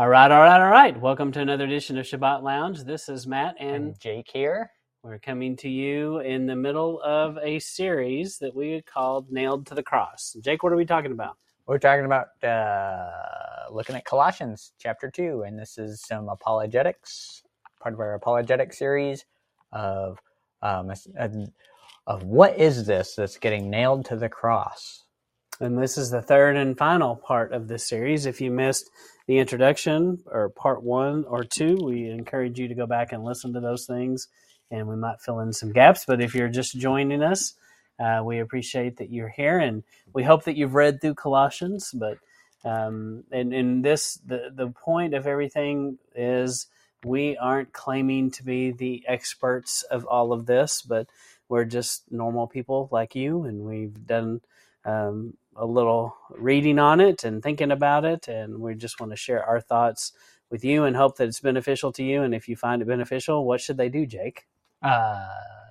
All right, all right, all right. Welcome to another edition of Sabbath Lounge. This is Matt, and And Jake here. we're coming to you in the middle of a series that we called Nailed to the Cross. Jake, what are we talking about? We're talking about uh, looking at Colossians chapter 2, and this is some apologetics, part of our apologetic series of um, of what is this that's getting nailed to the cross. And this is the third and final part of this series. If you missed the introduction or part one or two, we encourage you to go back and listen to those things, and we might fill in some gaps. But if you're just joining us, uh, we appreciate that you're here, and we hope that you've read through Colossians. But um, and in this, the the point of everything is we aren't claiming to be the experts of all of this, but we're just normal people like you, and we've done um, a little reading on it and thinking about it, and we just want to share our thoughts with you and hope that it's beneficial to you. And if you find it beneficial, what should they do, Jake? Uh,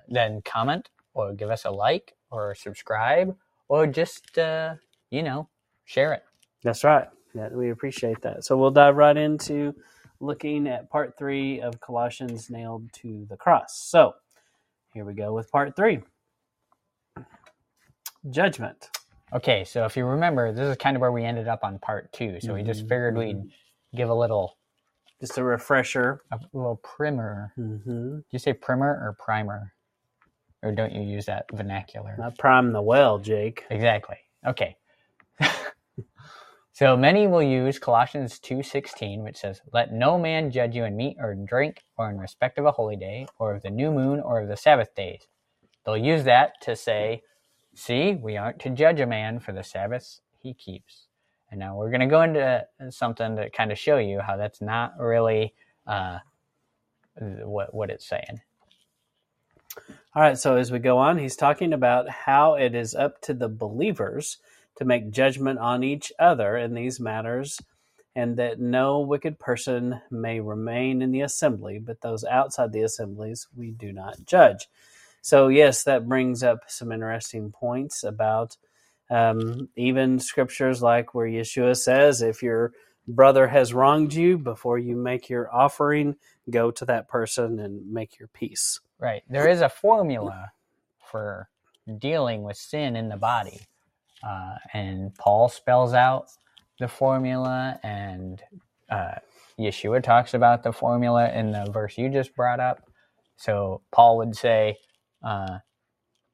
then comment or give us a like or subscribe or just, uh, you know, share it. That's right. Yeah, we appreciate that. So we'll dive right into looking at part three of Colossians nailed to the cross. So here we go with part three judgment. Okay, so if you remember, this is kind of where we ended up on part two. So we just Mhm, figured we'd give a little Just a refresher. a little primer. Mm-hmm. Do you say primer or primer? Or don't you use that vernacular? Not prime the well, Jake. Exactly. Okay. so many will use Colossians 2:16 which says, "Let no man judge you in meat or in drink or in respect of a holy day or of the new moon or of the Sabbath days." They'll use that to say, "See, we aren't to judge a man for the Sabbaths he keeps." And now we're going to go into something to kind of show you how that's not really uh, what what it's saying. All right, so as we go on, he's talking about how it is up to the believers to make judgment on each other in these matters, and that no wicked person may remain in the assembly, but those outside the assemblies we do not judge. So, yes, that brings up some interesting points about um, even scriptures like where Yeshua says, if your brother has wronged you, before you make your offering, go to that person and make your peace. Right. There is a formula for dealing with sin in the body. Uh, and Paul spells out the formula, and uh, Yeshua talks about the formula in the verse you just brought up. So Paul would say, uh,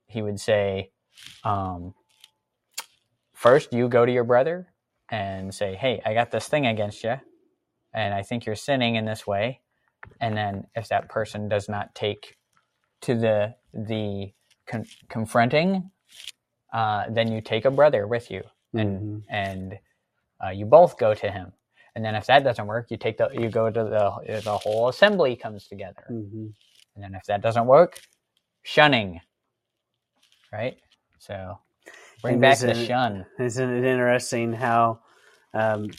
he would say, um, first you go to your brother and say, hey, I got this thing against you, and I think you're sinning in this way. And then if that person does not take to the the con- confronting, uh, then you take a brother with you, and Mhm. and uh, you both go to him. And then if that doesn't work, you take the you go to the the whole assembly comes together. Mhm. And then if that doesn't work, shunning. Right. So bring back the shun. Isn't it interesting how um,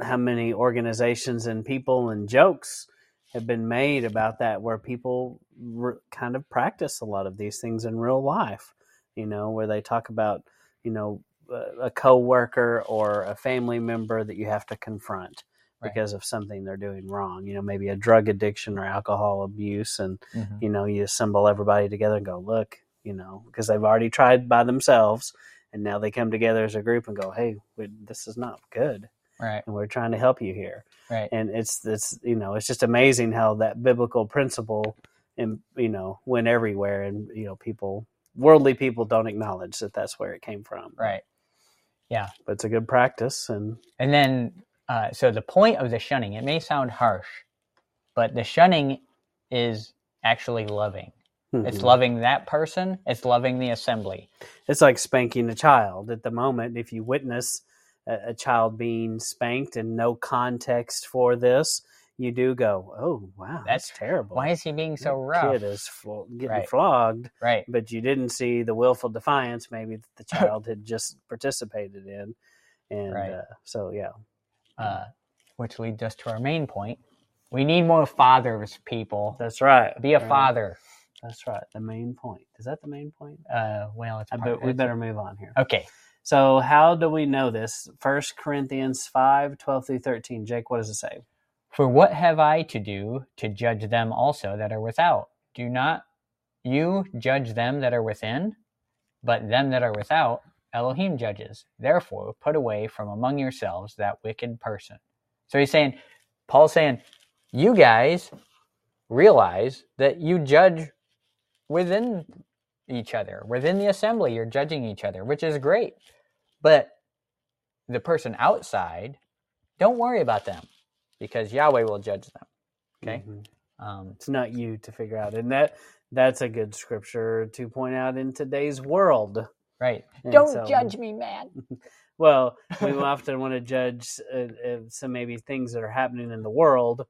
how many organizations and people and jokes have been made about that, where people r- kind of practice a lot of these things in real life? You know, where they talk about you know a coworker or a family member that you have to confront Right. because of something they're doing wrong. You know, maybe a drug addiction or alcohol abuse, and Mhm. you know you assemble everybody together and go look you know because they've already tried by themselves and now they come together as a group and go hey we, this is not good Right. and we're trying to help you here Right. and it's it's you know it's just amazing how that biblical principle and you know went everywhere and you know people worldly people don't acknowledge that that's where it came from Right. Yeah. But it's a good practice and And then, uh, so the point of the shunning, it may sound harsh, but the shunning is actually loving. It's Mhm. loving that person, it's loving the assembly. it's like spanking a child at the moment if you witness a, a child being spanked and no context for this you do go oh wow that's, That's- terrible Why is he being so That rough? kid is flo- getting Right. flogged Right. but you didn't see the willful defiance maybe that the child had just participated in and Right. uh, so yeah Uh, which leads us to our main point. We need more fathers, people. that's right Be a Right. father. that's right the main point is that the main point Uh, well, it's part- we better move on here Okay. So how do we know this? First Corinthians 5, 12 through 13. Jake, what does it say? For what have I to do to judge them also that are without? Do not you judge them that are within, but them that are without, Elohim judges. Therefore, put away from among yourselves that wicked person. So he's saying, Paul's saying, you guys realize that you judge within each other, within the assembly, you're judging each other, which is great. But the person outside, don't worry about them because Yahweh will judge them. Okay. Mhm. Um, It's not you to figure out, and that that's a good scripture to point out in today's world. Right. And Don't so- judge me, man. Well, we often want to judge uh, uh, some maybe things that are happening in the world,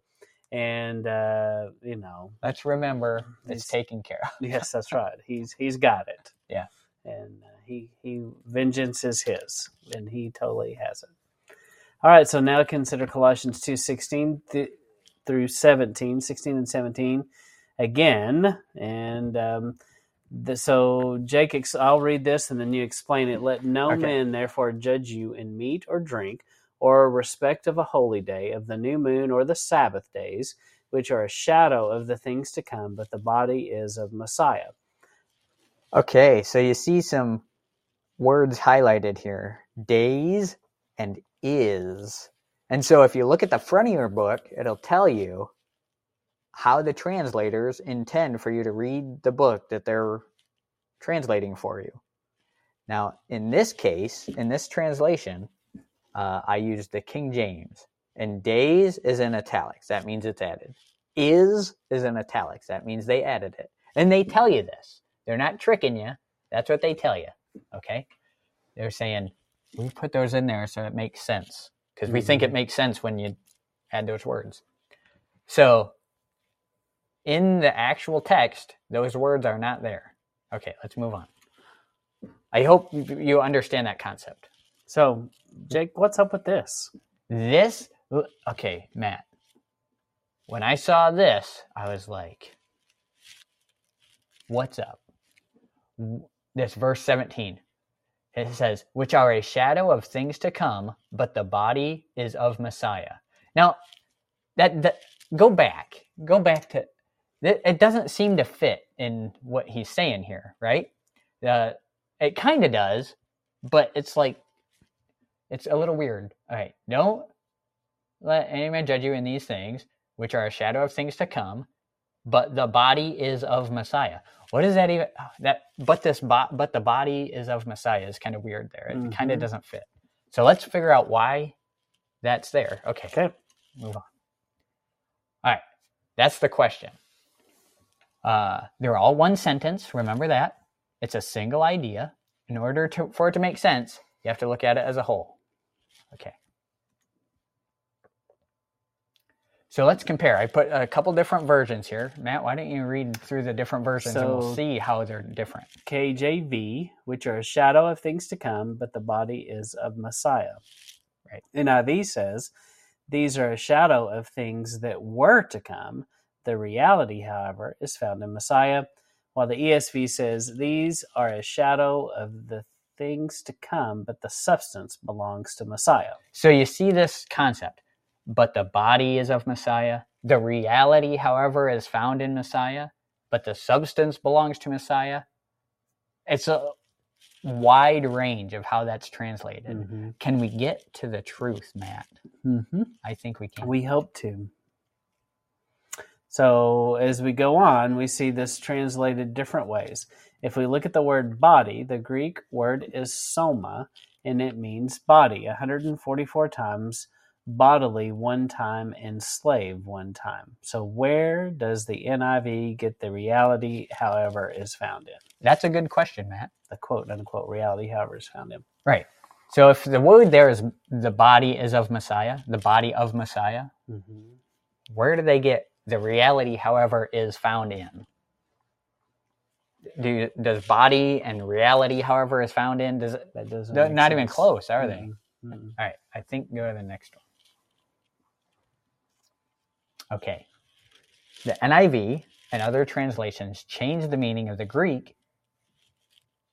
and uh, you know, Let's remember It's- it's taken care of. yes, that's right. He's he's got it. Yeah. and uh, he he vengeance is his, and he totally has it. All right, so now consider Colossians two sixteen th- through 17, 16 and seventeen again, and um, the, so Jake, ex- I'll read this and then you explain it. Let no Okay. man therefore judge you in meat or drink, or respect of a holy day, of the new moon, or the Sabbath days, which are a shadow of the things to come, but the body is of Messiah. Okay, so you see some words highlighted here days and is. And so if you look at the front of your book, it'll tell you how the translators intend for you to read the book that they're translating for you. Now, in this case, in this translation, uh, I used the King James, and days is in italics. That means it's added. Is is in italics. That means they added it. And they tell you this. They're not tricking you. That's what they tell you. Okay? They're saying, we put those in there so it makes sense. Because we think it makes sense when you add those words. So, in the actual text, those words are not there. Okay, let's move on. I hope you- understand that concept. So, Jake, what's up with this? This, okay, Matt. When I saw this, I was like, what's up? This verse 17. It says, which are a shadow of things to come, but the body is of Messiah. Now, that, that go back. Go back to it, it doesn't seem to fit in what he's saying here, right? Uh, it kind of does, but it's like it's a little weird. All right, don't let any man judge you in these things, which are a shadow of things to come, but the body is of Messiah. What is that even? That but this bo- but the body is of Messiah is kind of weird there. It kind of doesn't fit. So let's figure out why that's there. Okay, Okay. move on. All right, that's the question. Uh, they're all one sentence. Remember that. It's a single idea. In order to, for it to make sense, you have to look at it as a whole. Okay. So let's compare. I put a couple different versions here. Matt, why don't you read through the different versions and we'll see how they're different. KJV, which are a shadow of things to come, but the body is of Messiah. Right. NIV says, These are a shadow of things that were to come. The reality, however, is found in Messiah. While the ESV says, These are a shadow of the things to come, but the substance belongs to Messiah. So you see this concept, but the body is of Messiah. The reality, however, is found in Messiah, but the substance belongs to Messiah. It's a wide range of how that's translated. Mm-hmm. Can we get to the truth, Matt? Mm-hmm. I think we can. We hope to. So, as we go on, we see this translated different ways. If we look at the word body, the Greek word is soma, and it means body 144 times, bodily one time, and slave one time. So, where does the NIV get the reality, however, is found in? That's a good question, Matt. The quote unquote reality, however, is found in. Right. So if the word there is the body is of Messiah, the body of Messiah, Mm-hmm. where do they get the reality, however, is found in? Do you, does body and reality, however, is found in? Does it? That doesn't. Not even close, are they? Mm-mm. All right. I think go to the next one. Okay. The NIV and other translations change the meaning of the Greek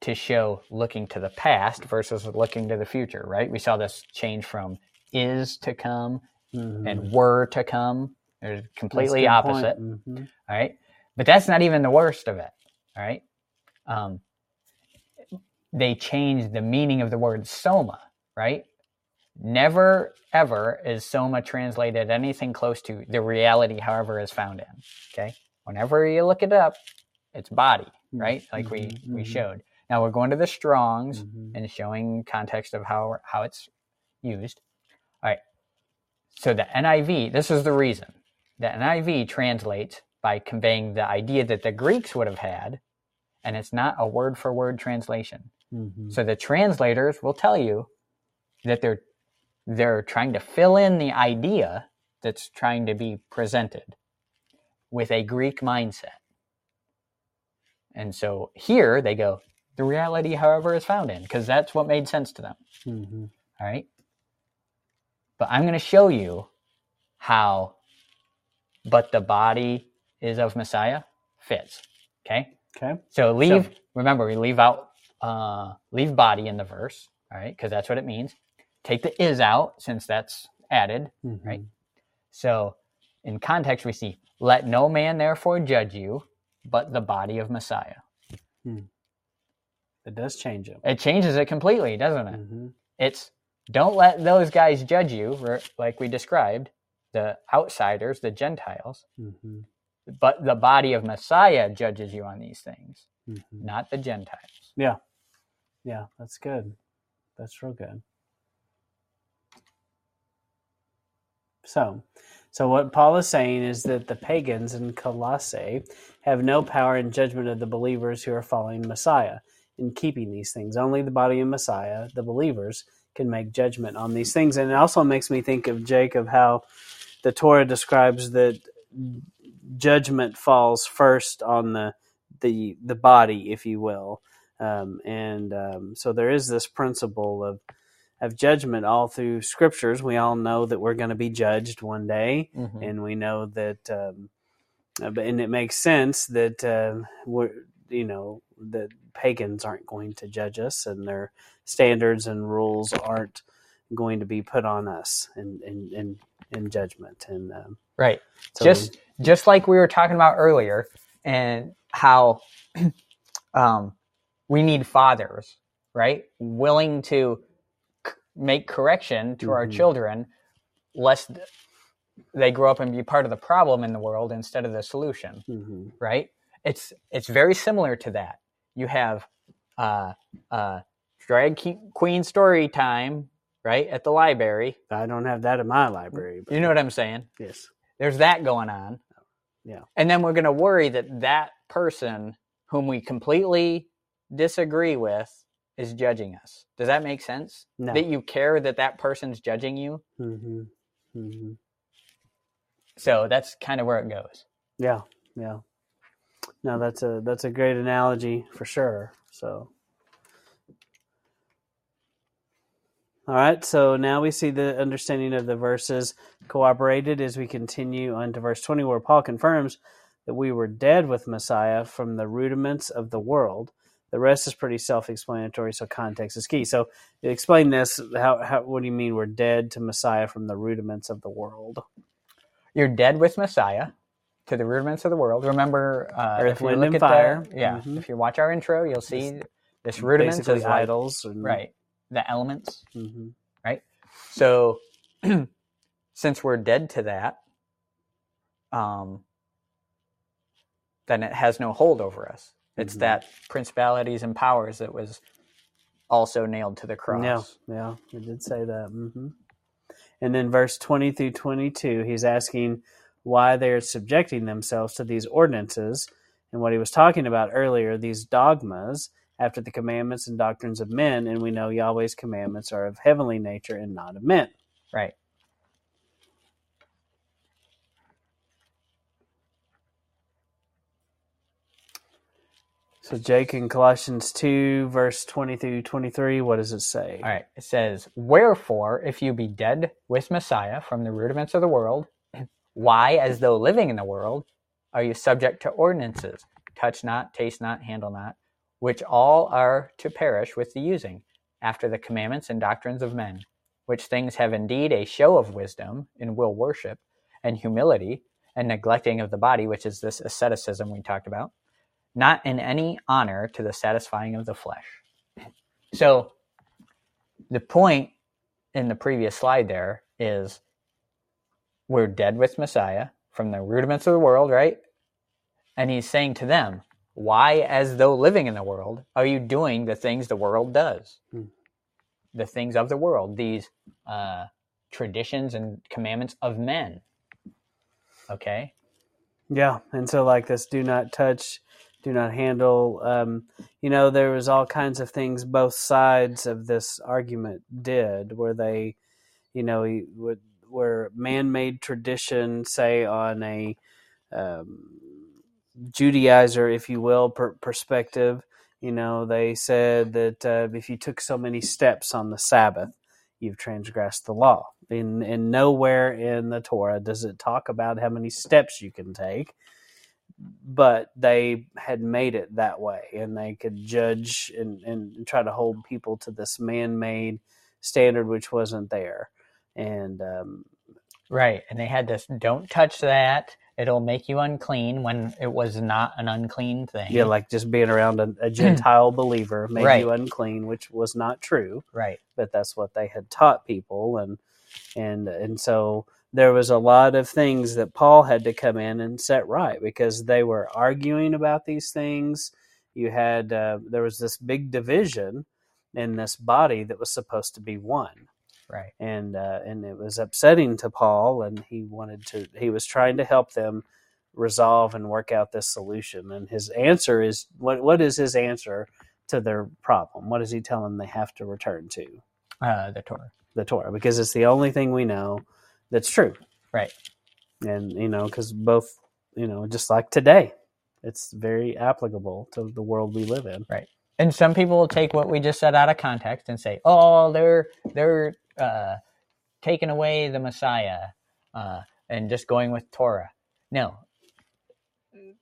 to show looking to the past versus looking to the future, right? We saw this change from is to come, Mhm. and were to come. They're completely opposite. Mhm. All right. But that's not even the worst of it. All right. Um, they changed the meaning of the word soma, right? Never ever is soma translated anything close to the reality, however, is found in. Okay. Whenever you look it up, it's body, right? Like we, Mhm, we mhm. showed. Now we're going to the Strongs Mhm. and showing context of how how it's used. All right. So the NIV, this is the reason. The NIV translates by conveying the idea that the Greeks would have had, and it's not a word for word translation. Mhm. So the translators will tell you that they're they're trying to fill in the idea that's trying to be presented with a Greek mindset. And so here they go, the reality, however, is found in, because that's what made sense to them. Mhm. All right. But I'm going to show you how, but the body is of Messiah fits. Okay. Okay. So leave, So- remember, we leave out, uh, leave body in the verse. All right. Because that's what it means. Take the is out since that's added. Mhm. Right. So in context, we see, let no man therefore judge you, but the body of Messiah. It does change it. It changes it completely, doesn't it? hmm It's don't let those guys judge you, like we described, the outsiders, the Gentiles, hmm but the body of Messiah judges you on these things, hmm not the Gentiles. Yeah, Yeah, that's good. That's real good. So, so what Paul is saying is that the pagans in Colossae have no power in judgment of the believers who are following Messiah in keeping these things. Only the body of Messiah, the believers, can make judgment on these things. And it also makes me think of Jacob how the Torah describes that judgment falls first on the the the body, if you will. Um, and um, so there is this principle of of judgment all through scriptures. We all know that we're going to be judged one day, Mhm. and we know that, um, uh, but- and it makes sense that uh, we're you know that pagans aren't going to judge us, and their standards and rules aren't going to be put on us in in in, in judgment. And um, Right. so just just like we were talking about earlier, and how um, we need fathers, right? Willing to c- make correction to our Mhm. children, lest they grow up and be part of the problem in the world instead of the solution. mhm. right? It's it's very similar to that. You have uh, uh, drag queen story time, right, at the library. I don't have that in my library. But You know what I'm saying? yes, There's that going on. Yeah. And then we're going to worry that that person whom we completely disagree with is judging us. Does that make sense? no. That you care that that person's judging you? Mm-hmm. Mm-hmm. So that's kind of where it goes. Yeah, yeah. No, that's a that's a great analogy for sure. So, all right. So now we see the understanding of the verses cooperated as we continue on to verse twenty, where Paul confirms that we were dead with Messiah from the rudiments of the world. The rest is pretty self-explanatory, so context is key. So, explain this. How, how what do you mean we're dead to Messiah from the rudiments of the world? You're dead with Messiah to the rudiments of the world. Remember, uh, Earth, if you wind, look and at fire. The, yeah, Mhm. if you watch our intro, you'll see this rudiments Basically, is like, idols. And, right the elements. hmm right? So, since we're dead to that, um, then it has no hold over us. It's Mhm. that principalities and powers that was also nailed to the cross. Yeah, yeah, he did say that. hmm And then verse 20 through 22, he's asking why they're subjecting themselves to these ordinances and what he was talking about earlier, these dogmas after the commandments and doctrines of men. And we know Yahweh's commandments are of heavenly nature and not of men. Right. So, Jake, in Colossians 2, verse 20 through 23, what does it say? All right. It says, Wherefore, if you be dead with Messiah from the rudiments of the world, why, as though living in the world, are you subject to ordinances? Touch not, taste not, handle not, which all are to perish with the using, after the commandments and doctrines of men, which things have indeed a show of wisdom in will worship, and humility, and neglecting of the body, which is this asceticism we talked about, not in any honor to the satisfying of the flesh. So the point in the previous slide there is we're dead with Messiah from the rudiments of the world, right? And he's saying to them, why, as though living in the world, are you doing the things the world does? Hmm. The things of the world, these uh, traditions and commandments of men. Okay? Yeah, and so like this, do not touch, do not handle. Um, you know, there was all kinds of things both sides of this argument did, where they, you know, would where man-made tradition, say on a um, Judaizer, if you will, per- perspective. You know, they said that uh, if you took so many steps on the Sabbath, you've transgressed the law. In, in nowhere in the Torah does it talk about how many steps you can take, but they had made it that way, and they could judge and, and try to hold people to this man-made standard which wasn't there. And um, right, and they had this: "Don't touch that." It'll make you unclean when it was not an unclean thing. Yeah, like just being around a, a Gentile believer made Right. you unclean, which was not true, Right. but that's what they had taught people, and and and so there was a lot of things that Paul had to come in and set right because they were arguing about these things. You had uh, there was this big division in this body that was supposed to be one Right. and uh, and it was upsetting to Paul, and he wanted to. He was trying to help them resolve and work out this solution. And his answer is what? What is his answer to their problem? What does he tell them they have to return to? Uh, the Torah. The Torah, because it's the only thing we know that's true. Right. And you know, because both, you know, just like today, it's very applicable to the world we live in. And some people will take what we just said out of context and say, "Oh, they're they're uh, taking away the Messiah uh, and just going with Torah." No,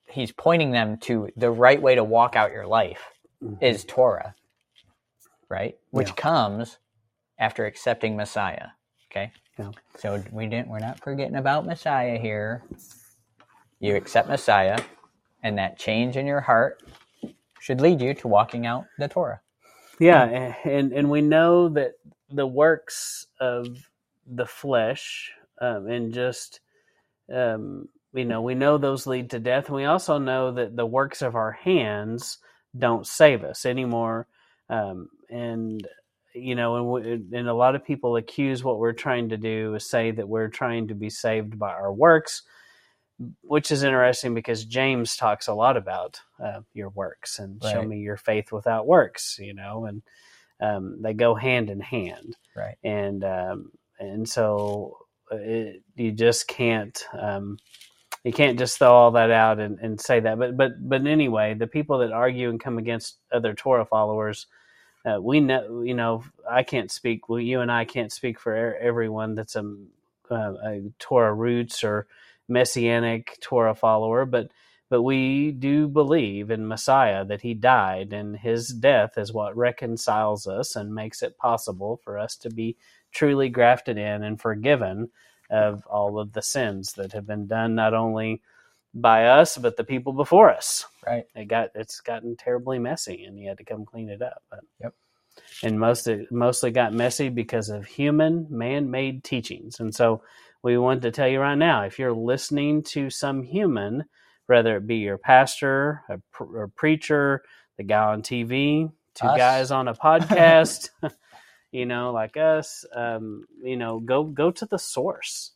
he's pointing them to the right way to walk out your life is Torah, right? Which Yeah. comes after accepting Messiah. Okay. Yeah. So we didn't. We're not forgetting about Messiah here. You accept Messiah, and that change in your heart should lead you to walking out the Torah. Yeah, and and we know that the works of the flesh um, and just um, you know we know those lead to death, and we also know that the works of our hands don't save us anymore. Um, and you know, and, we, and a lot of people accuse what we're trying to do is say that we're trying to be saved by our works, which is interesting because James talks a lot about uh, your works and show me your faith without works, you know, and um, they go hand in hand, Right. and um, and so it, you just can't um, you can't just throw all that out and, and say that. But but but anyway, the people that argue and come against other Torah followers, uh, we know you know I can't speak. Well, you and I can't speak for everyone that's a, uh, a Torah roots or messianic Torah follower, but but we do believe in Messiah that he died and his death is what reconciles us and makes it possible for us to be truly grafted in and forgiven of all of the sins that have been done not only by us but the people before us. Right. It got it's gotten terribly messy and you had to come clean it up. But, Yep. And most mostly got messy because of human man-made teachings. And so we want to tell you right now if you're listening to some human whether it be your pastor, a, pr- or preacher, the guy on TV, two Us. guys on a podcast, you know, like us, um, you know, go go to the source.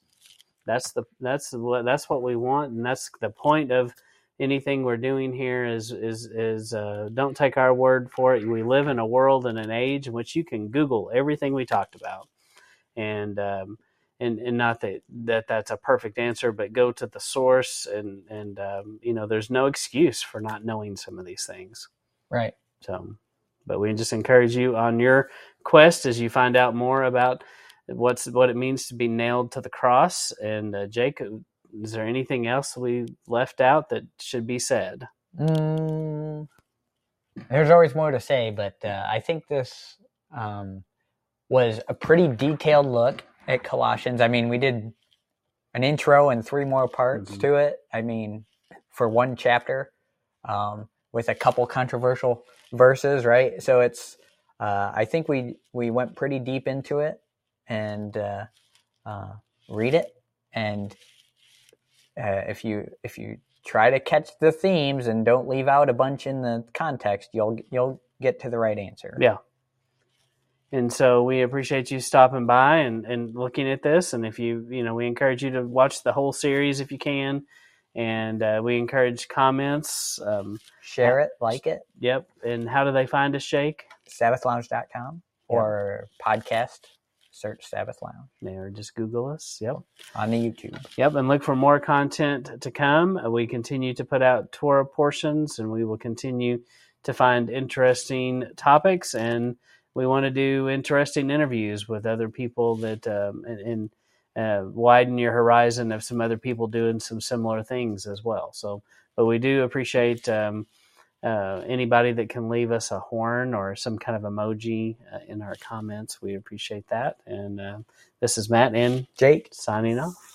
That's the that's what that's what we want, and that's the point of anything we're doing here. Is is is uh, don't take our word for it. We live in a world and an age in which you can Google everything we talked about, and um, and and not that that that's a perfect answer, but go to the source, and and um, you know, there's no excuse for not knowing some of these things. Right. So, but we just encourage you on your quest as you find out more about what's what it means to be nailed to the cross. And uh, Jacob, is there anything else we left out that should be said? Mm, there's always more to say, but uh, I think this um, was a pretty detailed look at Colossians. I mean, we did an intro and three more parts Mhm. to it. I mean, for one chapter, um, with a couple controversial verses, right? So it's, uh, I think we we went pretty deep into it and uh, uh, read it. And uh, if you if you try to catch the themes and don't leave out a bunch in the context, you'll you'll get to the right answer. Yeah. And so we appreciate you stopping by and, and looking at this. And if you, you know, we encourage you to watch the whole series if you can. And uh, we encourage comments. Um, Share it, like it. yep. And how do they find us, Jake? sabbathlounge.com or podcast search sabbath lounge Or just Google us. Yep. on the youtube Yep, and look for more content to come. Uh, We continue to put out Torah portions, and we will continue to find interesting topics. And we want to do interesting interviews with other people that um, and, and uh, widen your horizon of some other people doing some similar things as well. So, but we do appreciate um, uh, anybody that can leave us a horn or some kind of emoji uh, in our comments. We appreciate that. And uh, this is Matt and jake signing off.